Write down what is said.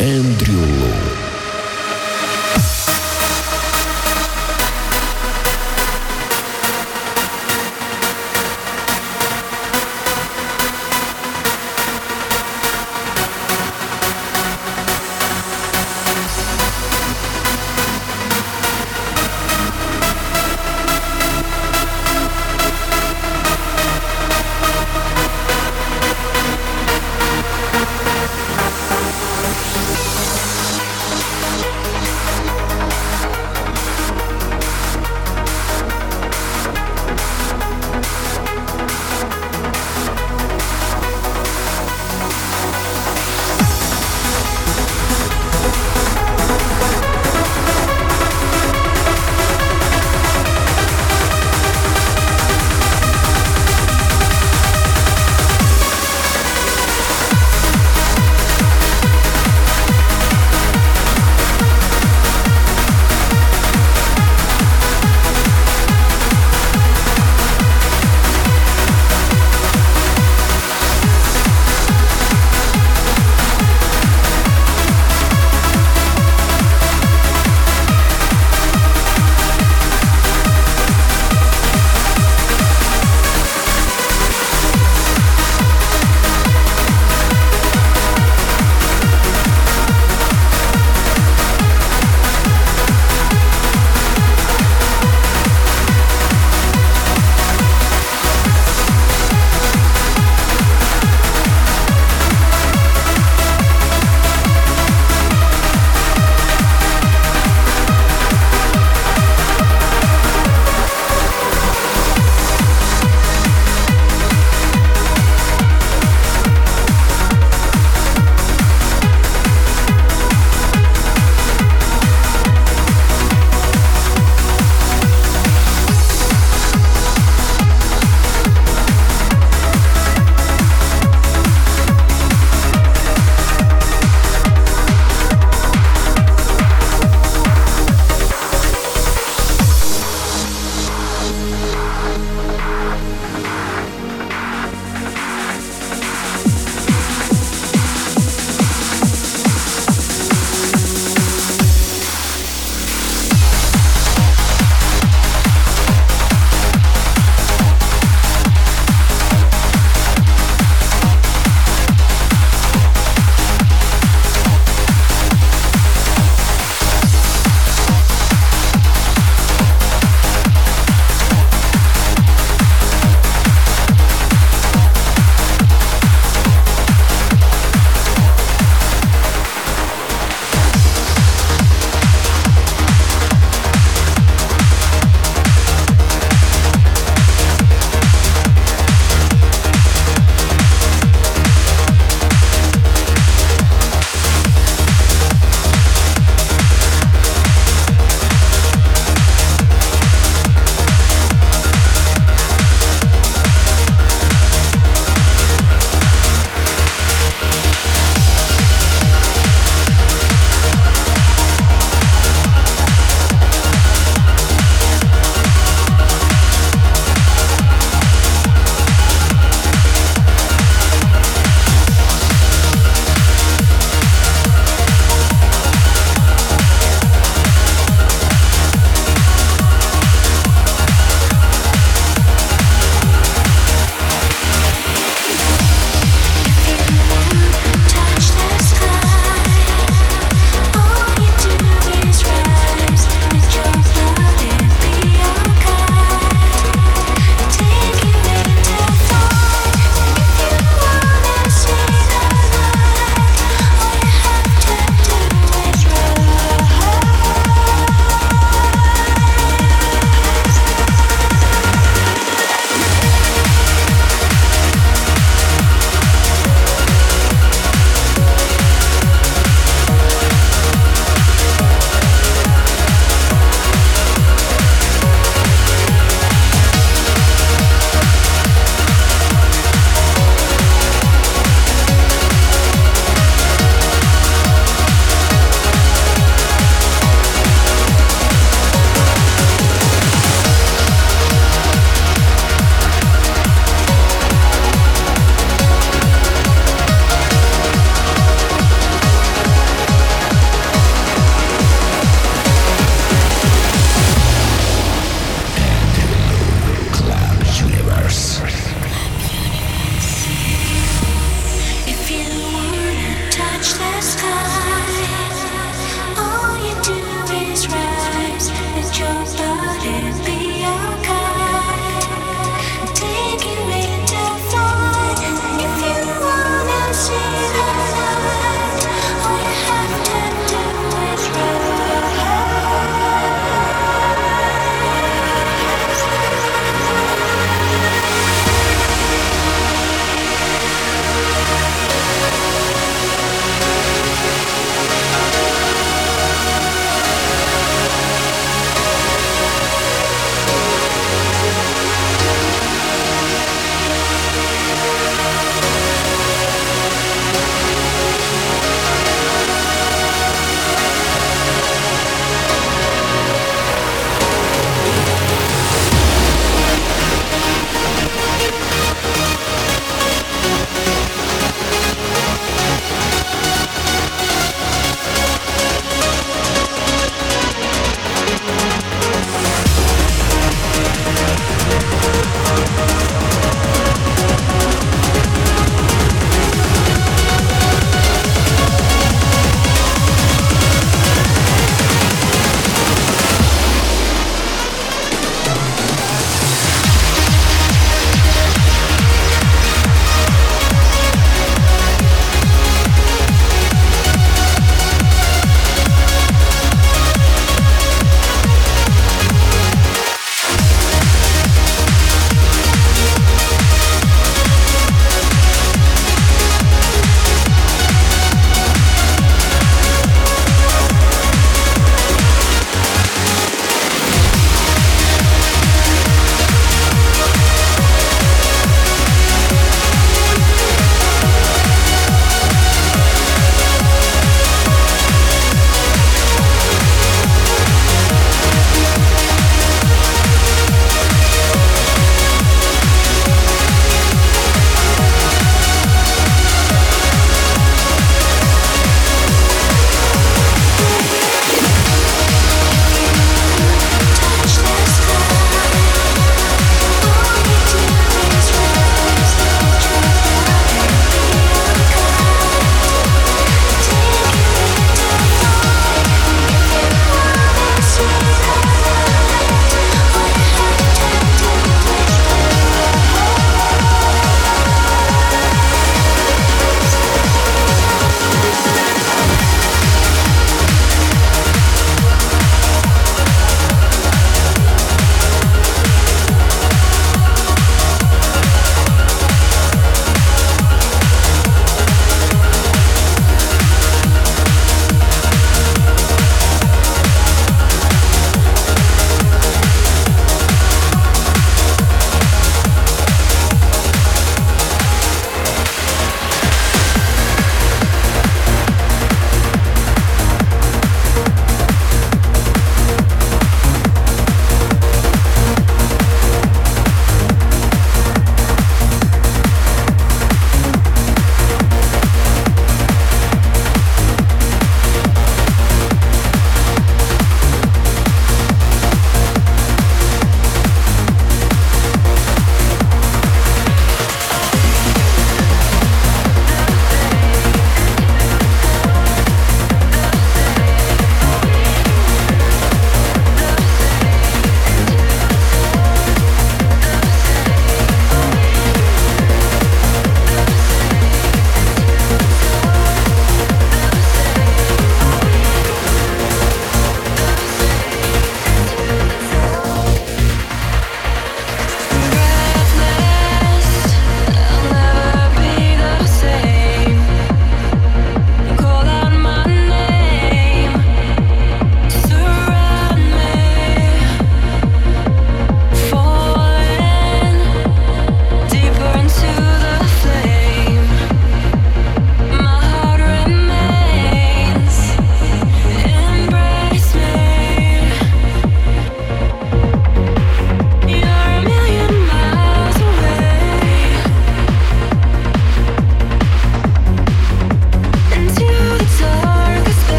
Andrew Lu.